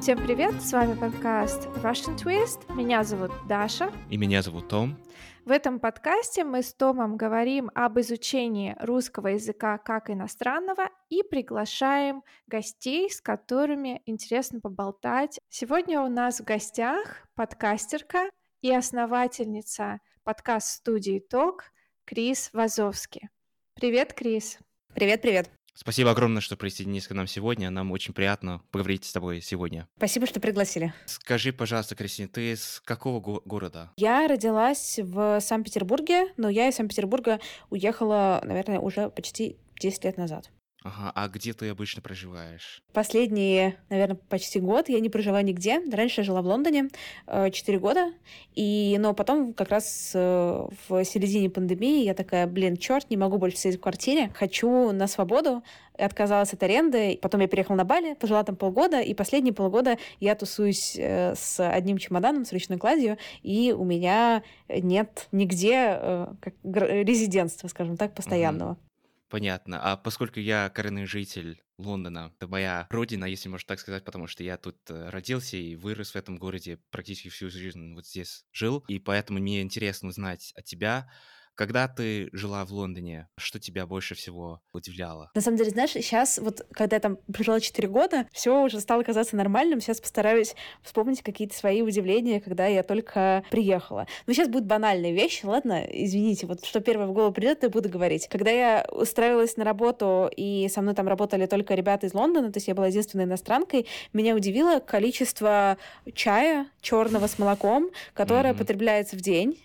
Всем привет, с вами подкаст Russian Twist. Меня зовут Даша. И меня зовут Том. В этом подкасте мы с Томом говорим об изучении русского языка как иностранного и приглашаем гостей, с которыми интересно поболтать. Сегодня у нас в гостях подкастерка и основательница подкаст-студии ТОК Крис Вазовски. Привет, Крис. Привет-привет. Спасибо огромное, что присоединились к нам сегодня. Нам очень приятно поговорить с тобой сегодня. Спасибо, что пригласили. Скажи, пожалуйста, Кристина, ты из какого го- города? Я родилась в Санкт-Петербурге, но я из Санкт-Петербурга уехала, наверное, уже почти 10 лет назад. Ага, а где ты обычно проживаешь? Последние, наверное, почти год я не проживаю нигде. Раньше я жила в Лондоне э, 4 года, и, но потом как раз э, в середине пандемии я такая, блин, черт, не могу больше сидеть в квартире, хочу на свободу, отказалась от аренды. Потом я переехала на Бали, пожила там полгода, и последние полгода я тусуюсь э, с одним чемоданом, с ручной кладью, и у меня нет нигде э, как, резидентства, скажем так, постоянного. Мгм. Понятно. А поскольку я коренной житель Лондона, это моя родина, если можно так сказать, потому что я тут э, родился и вырос в этом городе, практически всю жизнь вот здесь жил, и поэтому мне интересно узнать от тебя, когда ты жила в Лондоне, что тебя больше всего удивляло? На самом деле, знаешь, сейчас вот, когда я там прожила 4 года, все уже стало казаться нормальным. Сейчас постараюсь вспомнить какие-то свои удивления, когда я только приехала. Но сейчас будет банальная вещь, ладно? Извините, вот что первое в голову придет, я буду говорить. Когда я устраивалась на работу, и со мной там работали только ребята из Лондона, то есть я была единственной иностранкой, меня удивило количество чая черного с молоком, которое Мгм. потребляется в день.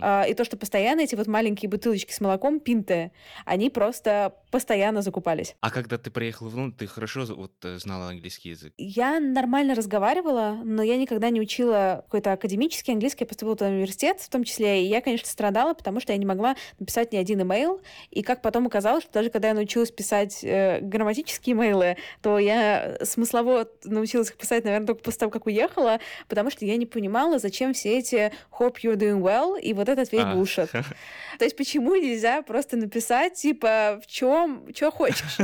А, и то, что постоянно эти вот маленькие бутылочки с молоком, пинты, они просто постоянно закупались. А когда ты приехала в Лондон, ты хорошо вот э, знала английский язык? Я нормально разговаривала, но я никогда не учила какой-то академический английский. Я поступила в университет в том числе, и я, конечно, страдала, потому что я не могла написать ни один имейл. И как потом оказалось, что даже когда я научилась писать э, грамматические имейлы, то я смыслово научилась их писать, наверное, только после того, как уехала, потому что я не понимала, зачем все эти «hope you're doing well» и вот этот весь А. bullshit. То есть почему нельзя просто написать, типа, в чем, что хочешь,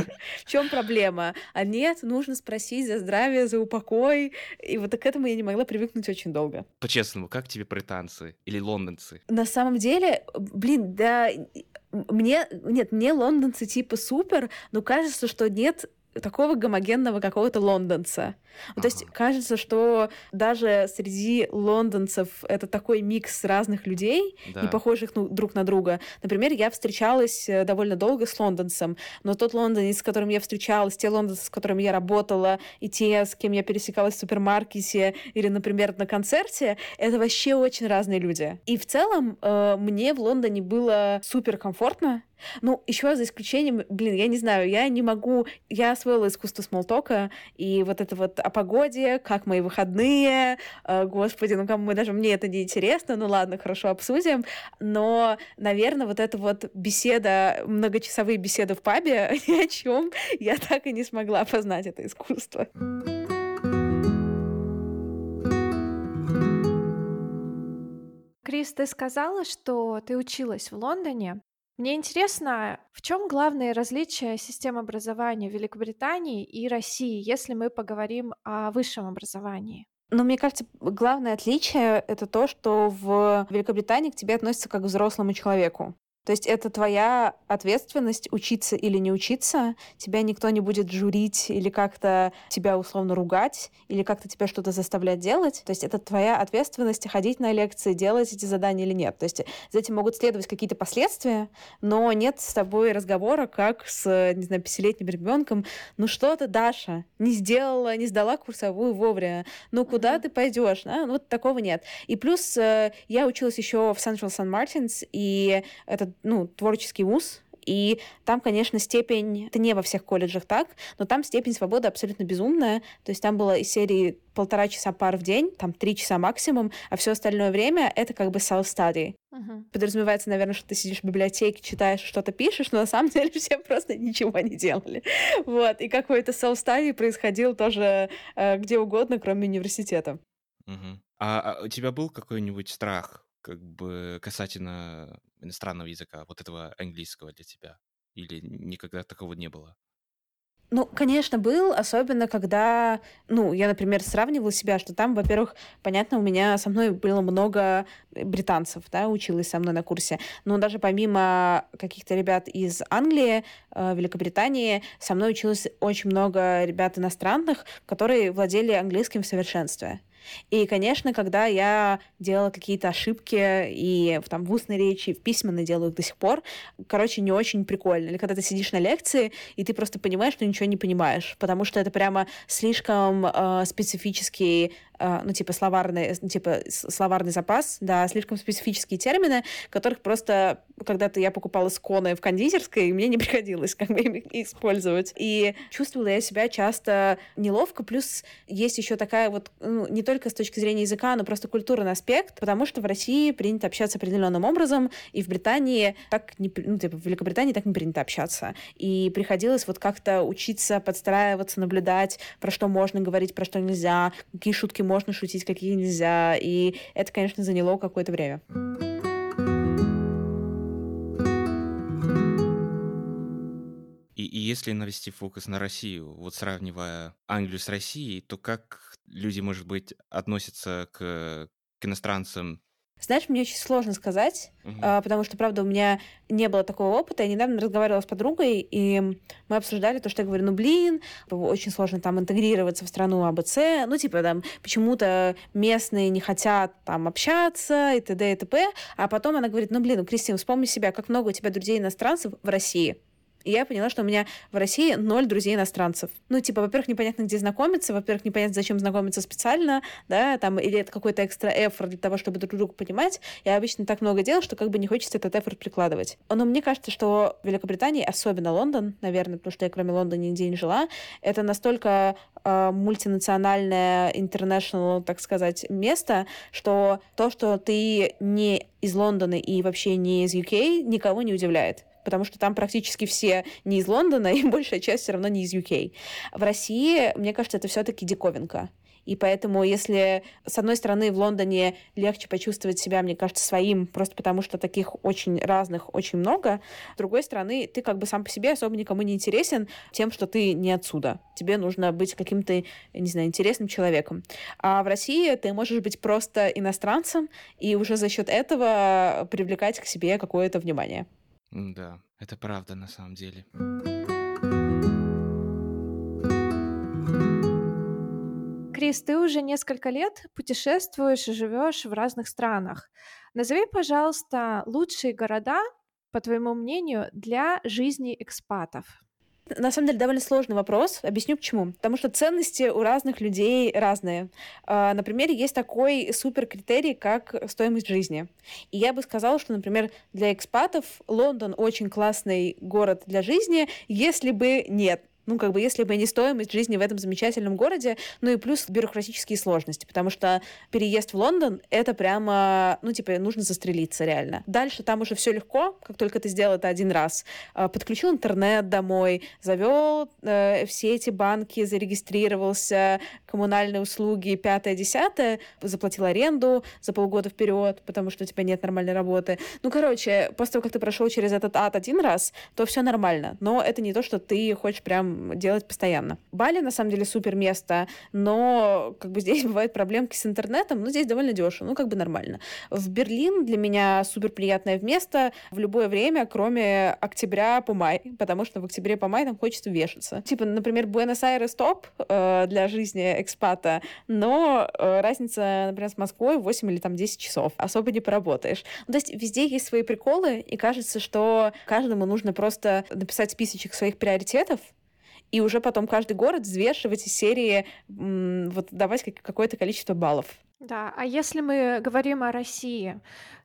в чем проблема? А нет, нужно спросить за здравие, за упокой. И вот к этому я не могла привыкнуть очень долго. По-честному, как тебе британцы или лондонцы? На самом деле, блин, да, мне, нет, мне лондонцы типа супер, но кажется, что нет такого гомогенного какого-то лондонца. Ну, То есть Ага. кажется, что даже среди лондонцев это такой микс разных людей, Да. не похожих ну, друг на друга. Например, я встречалась э, довольно долго с лондонцем, но тот лондонец, с которым я встречалась, те лондонцы, с которыми я работала, и те, с кем я пересекалась в супермаркете или, например, на концерте, это вообще очень разные люди. И в целом э, мне в Лондоне было супер комфортно. Ну, еще за исключением, блин, я не знаю, я не могу, я освоила искусство смолтока, и вот это вот о погоде, как мои выходные, э, господи, ну кому даже мне это не интересно, ну ладно, хорошо, обсудим, но, наверное, вот эта вот беседа, многочасовые беседы в пабе, ни о чем, я так и не смогла познать это искусство. Крис, ты сказала, что ты училась в Лондоне. Мне интересно, в чем главные различия систем образования Великобритании и России, если мы поговорим о высшем образовании? Но мне кажется, главное отличие — это то, что в Великобритании к тебе относятся как к взрослому человеку. То есть это твоя ответственность учиться или не учиться. Тебя никто не будет журить или как-то тебя условно ругать, или как-то тебя что-то заставлять делать. То есть это твоя ответственность ходить на лекции, делать эти задания или нет. То есть за этим могут следовать какие-то последствия, но нет с тобой разговора, как с, не знаю, пятилетним ребенком. Ну что ты, Даша, не сделала, не сдала курсовую вовремя. Ну куда ты пойдешь? А? Ну, вот такого нет. И плюс э, я училась еще в Central St. Martins, и это ну, творческий вуз, и там, конечно, степень, это не во всех колледжах так, но там степень свободы абсолютно безумная. То есть там было из серии полтора часа пар в день, там три часа максимум, а все остальное время это как бы self-study. Мгм. Подразумевается, наверное, что ты сидишь в библиотеке, читаешь, что-то пишешь, но на самом деле все просто ничего не делали. Вот. И какой-то self-study происходил тоже э, где угодно, кроме университета. Мгм. А, а у тебя был какой-нибудь страх, как бы касательно иностранного языка, вот этого английского для тебя? Или никогда такого не было? Ну, конечно, был, особенно когда, ну, я, например, сравнивала себя, что там, во-первых, понятно, у меня со мной было много британцев, да, училась со мной на курсе, но даже помимо каких-то ребят из Англии, э, Великобритании, со мной училось очень много ребят иностранных, которые владели английским в совершенстве. И, конечно, когда я делала какие-то ошибки и там, в устной речи, в письменной делаю их до сих пор, короче, не очень прикольно. Или когда ты сидишь на лекции, и ты просто понимаешь, что ничего не понимаешь, потому что это прямо слишком э, специфический ну, типа, словарный, ну, типа, словарный запас, да, слишком специфические термины, которых просто когда-то я покупала сконы в кондитерской, и мне не приходилось как бы их использовать. И чувствовала я себя часто неловко, плюс есть еще такая вот, ну, не только с точки зрения языка, но просто культурный аспект, потому что в России принято общаться определенным образом, и в Британии так не, ну, типа, в Великобритании так не принято общаться. И приходилось вот как-то учиться, подстраиваться, наблюдать, про что можно говорить, про что нельзя, какие шутки можно шутить, какие нельзя. И это, конечно, заняло какое-то время. И, и если навести фокус на Россию, вот сравнивая Англию с Россией, то как люди, может быть, относятся к, к иностранцам знаешь, мне очень сложно сказать, uh-huh. а, потому что, правда, у меня не было такого опыта. Я недавно разговаривала с подругой, и мы обсуждали то, что я говорю, ну, блин, очень сложно там интегрироваться в страну АБЦ. Ну, типа, там, почему-то местные не хотят там общаться и т.д. и т.п. А потом она говорит, ну, блин, ну, Кристина, вспомни себя, как много у тебя друзей иностранцев в России. И я поняла, что у меня в России ноль друзей иностранцев. Ну, типа, во-первых, непонятно, где знакомиться, во-первых, непонятно, зачем знакомиться специально, да, там, или это какой-то экстра эфорт для того, чтобы друг друга понимать. Я обычно так много дел, что как бы не хочется этот эфорт прикладывать. Но мне кажется, что в Великобритании, особенно Лондон, наверное, потому что я кроме Лондона нигде не жила, это настолько э, мультинациональное, international, так сказать, место, что то, что ты не из Лондона и вообще не из UK, никого не удивляет потому что там практически все не из Лондона, и большая часть все равно не из UK. В России, мне кажется, это все-таки диковинка. И поэтому, если, с одной стороны, в Лондоне легче почувствовать себя, мне кажется, своим, просто потому что таких очень разных очень много, с другой стороны, ты как бы сам по себе особо никому не интересен тем, что ты не отсюда. Тебе нужно быть каким-то, не знаю, интересным человеком. А в России ты можешь быть просто иностранцем и уже за счет этого привлекать к себе какое-то внимание. Да, это правда на самом деле. Крис, ты уже несколько лет путешествуешь и живешь в разных странах. Назови, пожалуйста, лучшие города, по твоему мнению, для жизни экспатов. На самом деле довольно сложный вопрос. Объясню почему. Потому что ценности у разных людей разные. А, например, есть такой супер критерий, как стоимость жизни. И я бы сказала, что, например, для экспатов Лондон очень классный город для жизни, если бы нет ну, как бы, если бы не стоимость жизни в этом замечательном городе, ну и плюс бюрократические сложности, потому что переезд в Лондон — это прямо, ну, типа, нужно застрелиться реально. Дальше там уже все легко, как только ты сделал это один раз. А, подключил интернет домой, завел э, все эти банки, зарегистрировался, коммунальные услуги, пятое, десятое, заплатил аренду за полгода вперед, потому что у тебя нет нормальной работы. Ну, короче, после того, как ты прошел через этот ад один раз, то все нормально. Но это не то, что ты хочешь прям делать постоянно. Бали, на самом деле, супер место, но как бы здесь бывают проблемки с интернетом, но здесь довольно дешево, ну как бы нормально. В Берлин для меня супер приятное место в любое время, кроме октября по май, потому что в октябре по май там хочется вешаться. Типа, например, Буэнос-Айрес топ э, для жизни экспата, но э, разница, например, с Москвой 8 или там 10 часов. Особо не поработаешь. Ну, то есть везде есть свои приколы, и кажется, что каждому нужно просто написать списочек своих приоритетов, и уже потом каждый город взвешивать из серии, вот давать какое-то количество баллов. Да, а если мы говорим о России,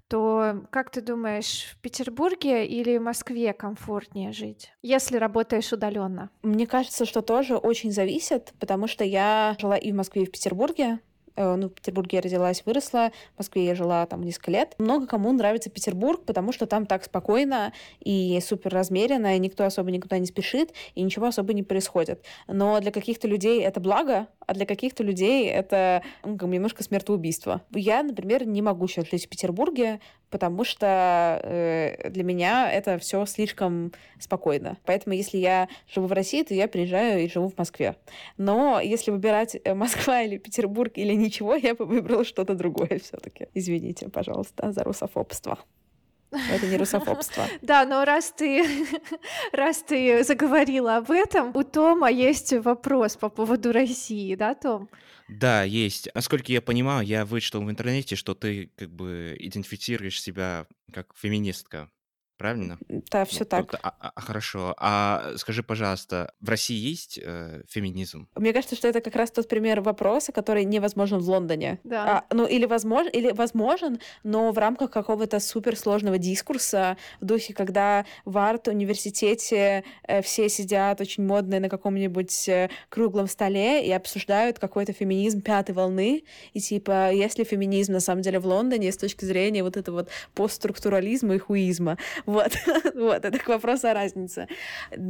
то как ты думаешь, в Петербурге или в Москве комфортнее жить, если работаешь удаленно? Мне кажется, что тоже очень зависит, потому что я жила и в Москве, и в Петербурге. Э, ну, в Петербурге я родилась, выросла, в Москве я жила там несколько лет. Много кому нравится Петербург, потому что там так спокойно и супер размеренно, и никто особо никуда не спешит, и ничего особо не происходит. Но для каких-то людей это благо, а для каких-то людей это ну, немножко смертоубийство. Я, например, не могу сейчас жить в Петербурге, потому что э, для меня это все слишком спокойно. Поэтому если я живу в России, то я приезжаю и живу в Москве. Но если выбирать э, Москва или Петербург или ничего, я бы выбрала что-то другое все-таки. Извините, пожалуйста, за русофобство. Это не русофобство. Да, но раз ты, раз ты заговорила об этом, у Тома есть вопрос по поводу России, да, Том? Да, есть. Насколько я понимаю, я вычитал в интернете, что ты как бы идентифицируешь себя как феминистка. Правильно? Да, все так. А, а, а, хорошо. А скажи, пожалуйста, в России есть э, феминизм? Мне кажется, что это как раз тот пример вопроса, который невозможен в Лондоне. Да. А, ну, или возможен, или возможен, но в рамках какого-то суперсложного дискурса в духе, когда в арт-университете э, все сидят очень модные на каком-нибудь э, круглом столе и обсуждают какой-то феминизм пятой волны. И типа, если феминизм на самом деле в Лондоне с точки зрения вот этого вот постструктурализма и хуизма, вот, вот, это к вопросу о разнице.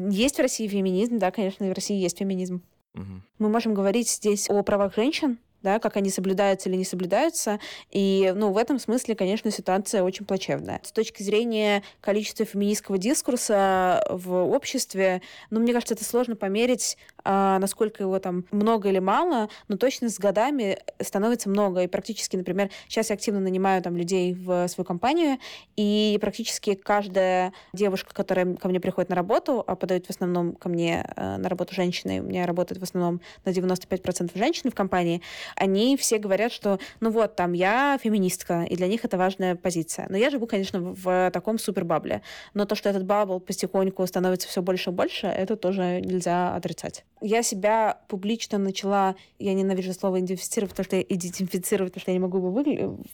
Есть в России феминизм, да, конечно, в России есть феминизм. Угу. Мы можем говорить здесь о правах женщин, да, как они соблюдаются или не соблюдаются. И, ну, в этом смысле, конечно, ситуация очень плачевная. С точки зрения количества феминистского дискурса в обществе, ну, мне кажется, это сложно померить, а, насколько его там много или мало, но точно с годами становится много. И практически, например, сейчас я активно нанимаю там людей в свою компанию, и практически каждая девушка, которая ко мне приходит на работу, а подают в основном ко мне э, на работу женщины, у меня работают в основном на 95% женщины в компании, они все говорят, что ну вот, там, я феминистка, и для них это важная позиция. Но я живу, конечно, в таком супербабле. Но то, что этот бабл потихоньку становится все больше и больше, это тоже нельзя отрицать. Я себя публично начала, я ненавижу слово идентифицировать, потому что я идентифицировать, потому что я не могу его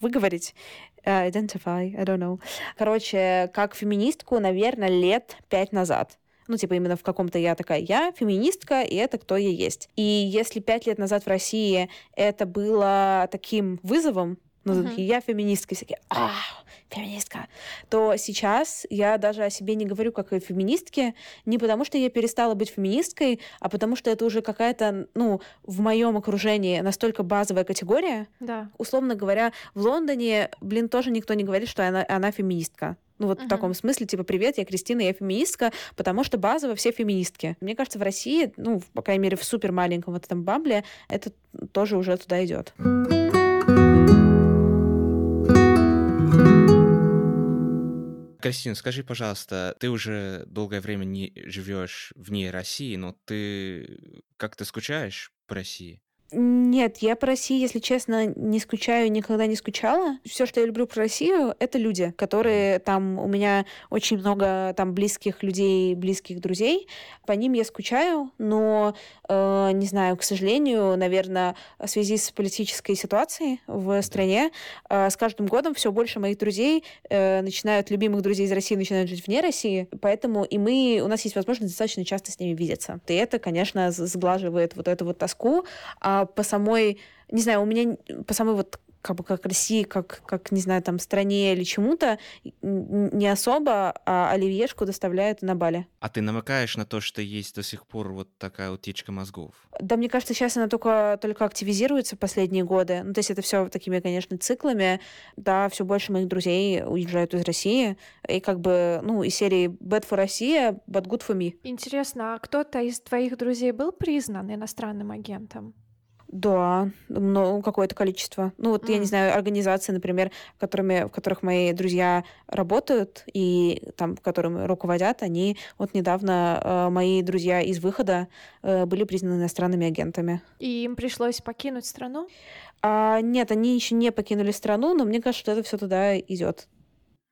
выговорить. Uh, identify, I don't know. Короче, как феминистку, наверное, лет пять назад. Ну, типа, именно в каком-то я такая, я феминистка, и это кто я есть. И если пять лет назад в России это было таким вызовом, ну, uh-huh. я феминистка, и всякие, а, феминистка, то сейчас я даже о себе не говорю как о феминистке, не потому что я перестала быть феминисткой, а потому что это уже какая-то, ну, в моем окружении настолько базовая категория. Да. Условно говоря, в Лондоне, блин, тоже никто не говорит, что она, она феминистка. Ну вот uh-huh. в таком смысле, типа, привет, я Кристина, я феминистка, потому что базово все феминистки. Мне кажется, в России, ну, по крайней мере, в супер маленьком вот этом бабле, это тоже уже туда идет. Кристина, скажи, пожалуйста, ты уже долгое время не живешь вне России, но ты как-то скучаешь по России? Нет, я по России, если честно, не скучаю, никогда не скучала. Все, что я люблю про Россию, это люди, которые там у меня очень много там близких людей, близких друзей. По ним я скучаю, но э, не знаю, к сожалению, наверное, в связи с политической ситуацией в стране, э, с каждым годом все больше моих друзей э, начинают, любимых друзей из России начинают жить вне России, поэтому и мы, у нас есть возможность достаточно часто с ними видеться. И это, конечно, сглаживает вот эту вот тоску. А по самой, не знаю, у меня по самой вот как бы как России, как, как, не знаю, там, стране или чему-то, не особо, а оливьешку доставляют на Бали. А ты намекаешь на то, что есть до сих пор вот такая утечка мозгов? Да, мне кажется, сейчас она только, только активизируется в последние годы. Ну, то есть это все такими, конечно, циклами. Да, все больше моих друзей уезжают из России. И как бы, ну, из серии «Bad for Россия», but good for me. Интересно, а кто-то из твоих друзей был признан иностранным агентом? Да, ну, какое-то количество. Ну, вот, mm. я не знаю, организации, например, которыми, в которых мои друзья работают и там, которыми руководят, они вот недавно, э, мои друзья из выхода э, были признаны иностранными агентами. И им пришлось покинуть страну? А, нет, они еще не покинули страну, но мне кажется, что это все туда идет.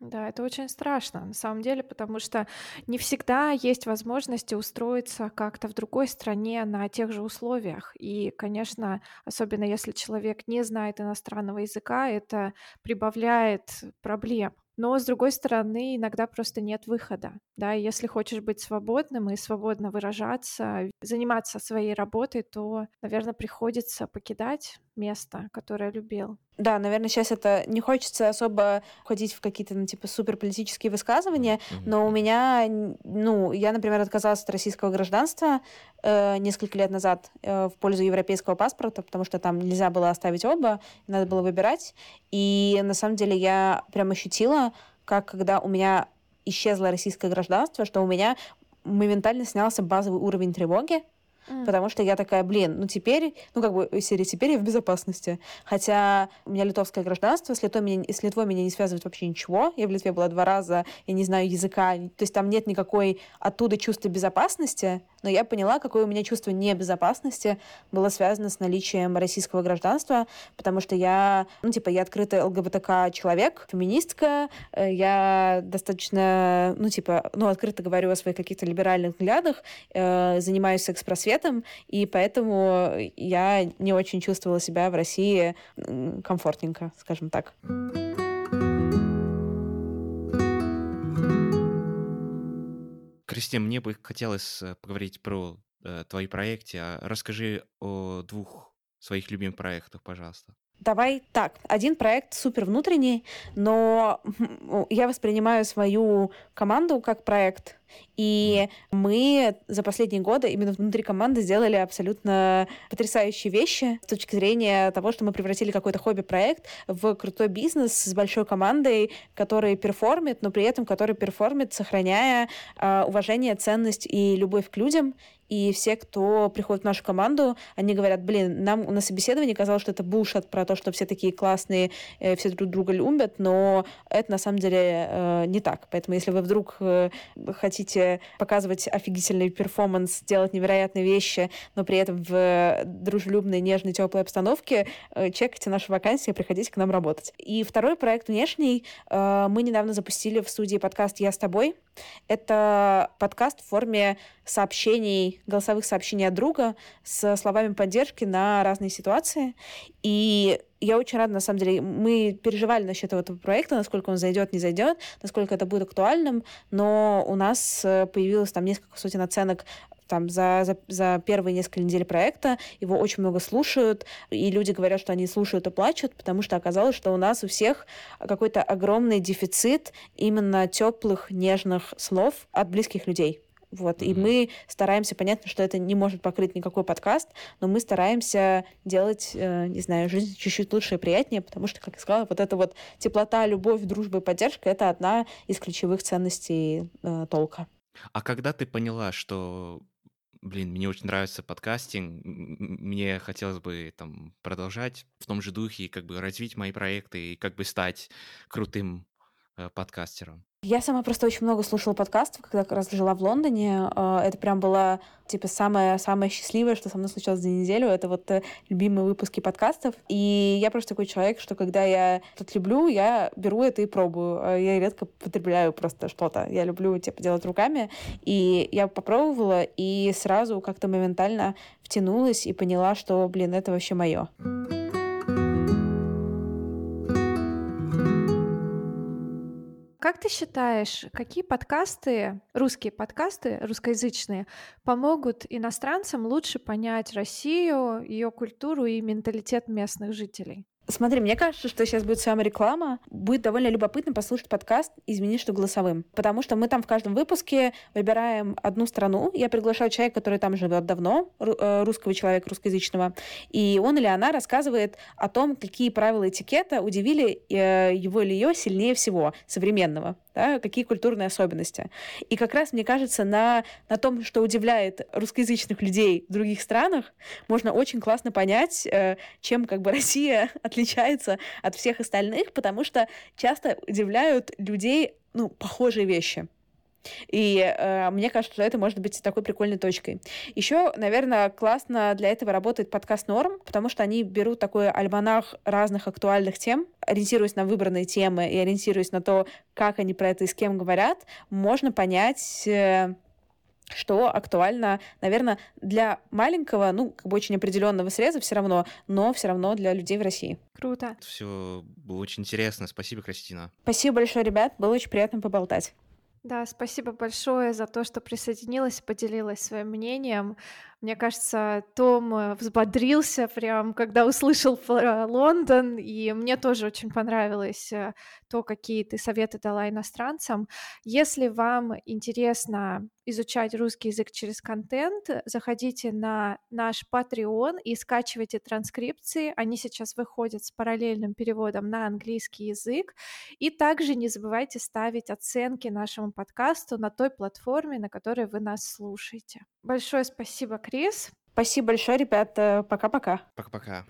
Да, это очень страшно, на самом деле, потому что не всегда есть возможности устроиться как-то в другой стране на тех же условиях. И, конечно, особенно если человек не знает иностранного языка, это прибавляет проблем. Но, с другой стороны, иногда просто нет выхода. Да, если хочешь быть свободным и свободно выражаться, заниматься своей работой, то, наверное, приходится покидать место, которое любил. Да, наверное, сейчас это не хочется особо ходить в какие-то, ну, типа, суперполитические высказывания, mm-hmm. но у меня, ну, я, например, отказалась от российского гражданства э, несколько лет назад э, в пользу европейского паспорта, потому что там нельзя было оставить оба, надо было выбирать. И на самом деле я прям ощутила, как когда у меня исчезло российское гражданство, что у меня моментально снялся базовый уровень тревоги, Потому что я такая, блин, ну теперь, ну как бы серии теперь я в безопасности. Хотя у меня литовское гражданство, с Литвой, меня, с Литвой меня не связывает вообще ничего. Я в Литве была два раза, я не знаю языка. То есть там нет никакой оттуда чувства безопасности. Но я поняла, какое у меня чувство небезопасности было связано с наличием российского гражданства, потому что я, ну типа, я открытый ЛГБТК человек, феминистка, э, я достаточно, ну типа, ну открыто говорю о своих каких-то либеральных взглядах, э, занимаюсь секс-просветом, и поэтому я не очень чувствовала себя в России комфортненько, скажем так. Кристина, мне бы хотелось э, поговорить про э, твои проекты. А расскажи о двух своих любимых проектах, пожалуйста. Давай так. Один проект супер внутренний, но я воспринимаю свою команду как проект, и мы за последние годы именно внутри команды сделали абсолютно потрясающие вещи с точки зрения того, что мы превратили какой-то хобби-проект в крутой бизнес с большой командой, который perform ит, но при этом который perform ит, сохраняя э, уважение, ценность и любовь к людям. И все, кто приходит в нашу команду, они говорят, блин, нам на собеседовании казалось, что это бушет про то, что все такие классные, э, все друг друга любят, но это на самом деле э, не так. Поэтому если вы вдруг э, хотите показывать офигительный перформанс, делать невероятные вещи, но при этом в дружелюбной, нежной, теплой обстановке, чекайте наши вакансии, приходите к нам работать. И второй проект внешний мы недавно запустили в студии подкаст «Я с тобой». Это подкаст в форме сообщений, голосовых сообщений от друга с словами поддержки на разные ситуации. И я очень рада, на самом деле, мы переживали насчет этого проекта, насколько он зайдет, не зайдет, насколько это будет актуальным, но у нас э, появилось там несколько сотен оценок там за, за, за первые несколько недель проекта, его очень много слушают, и люди говорят, что они слушают и плачут, потому что оказалось, что у нас у всех какой-то огромный дефицит именно теплых, нежных слов от близких людей. Вот, mm-hmm. и мы стараемся, понятно, что это не может покрыть никакой подкаст, но мы стараемся делать, э, не знаю, жизнь чуть-чуть лучше и приятнее, потому что, как я сказала, вот эта вот теплота, любовь, дружба и поддержка — это одна из ключевых ценностей э, толка. А когда ты поняла, что блин, мне очень нравится подкастинг, мне хотелось бы там продолжать в том же духе, как бы развить мои проекты и как бы стать крутым подкастером. Я сама просто очень много слушала подкастов, когда как раз жила в Лондоне. А, это прям было типа самое самое счастливое, что со мной случилось за неделю. Это вот э, любимые выпуски подкастов. И я просто такой человек, что когда я что-то люблю, я беру это и пробую. А я редко потребляю просто что-то. Я люблю типа делать руками. И я попробовала и сразу как-то моментально втянулась и поняла, что, блин, это вообще мое. Как ты считаешь, какие подкасты, русские подкасты, русскоязычные, помогут иностранцам лучше понять Россию, ее культуру и менталитет местных жителей? Смотри, мне кажется, что сейчас будет самая реклама. Будет довольно любопытно послушать подкаст «Измени, что голосовым». Потому что мы там в каждом выпуске выбираем одну страну. Я приглашаю человека, который там живет давно, э, русского человека, русскоязычного. И он или она рассказывает о том, какие правила этикета удивили э, его или ее сильнее всего, современного да, какие культурные особенности. И как раз, мне кажется, на, на том, что удивляет русскоязычных людей в других странах, можно очень классно понять, э, чем как бы Россия отличается от всех остальных, потому что часто удивляют людей ну, похожие вещи. И э, мне кажется, что это может быть такой прикольной точкой. Еще, наверное, классно для этого работает подкаст Норм, потому что они берут такой альманах разных актуальных тем, ориентируясь на выбранные темы и ориентируясь на то, как они про это и с кем говорят, можно понять... Э, что актуально, наверное, для маленького, ну, как бы очень определенного среза все равно, но все равно для людей в России. Круто. Все было очень интересно. Спасибо, Кристина. Спасибо большое, ребят. Было очень приятно поболтать. Да, спасибо большое за то, что присоединилась, поделилась своим мнением. Мне кажется, Том э, взбодрился прям, когда услышал про Лондон, и мне тоже очень понравилось э, то, какие ты советы дала иностранцам. Если вам интересно изучать русский язык через контент, заходите на наш Patreon и скачивайте транскрипции. Они сейчас выходят с параллельным переводом на английский язык. И также не забывайте ставить оценки нашему подкасту на той платформе, на которой вы нас слушаете. Большое спасибо, Крис. Спасибо большое, ребята. Пока-пока. Пока-пока.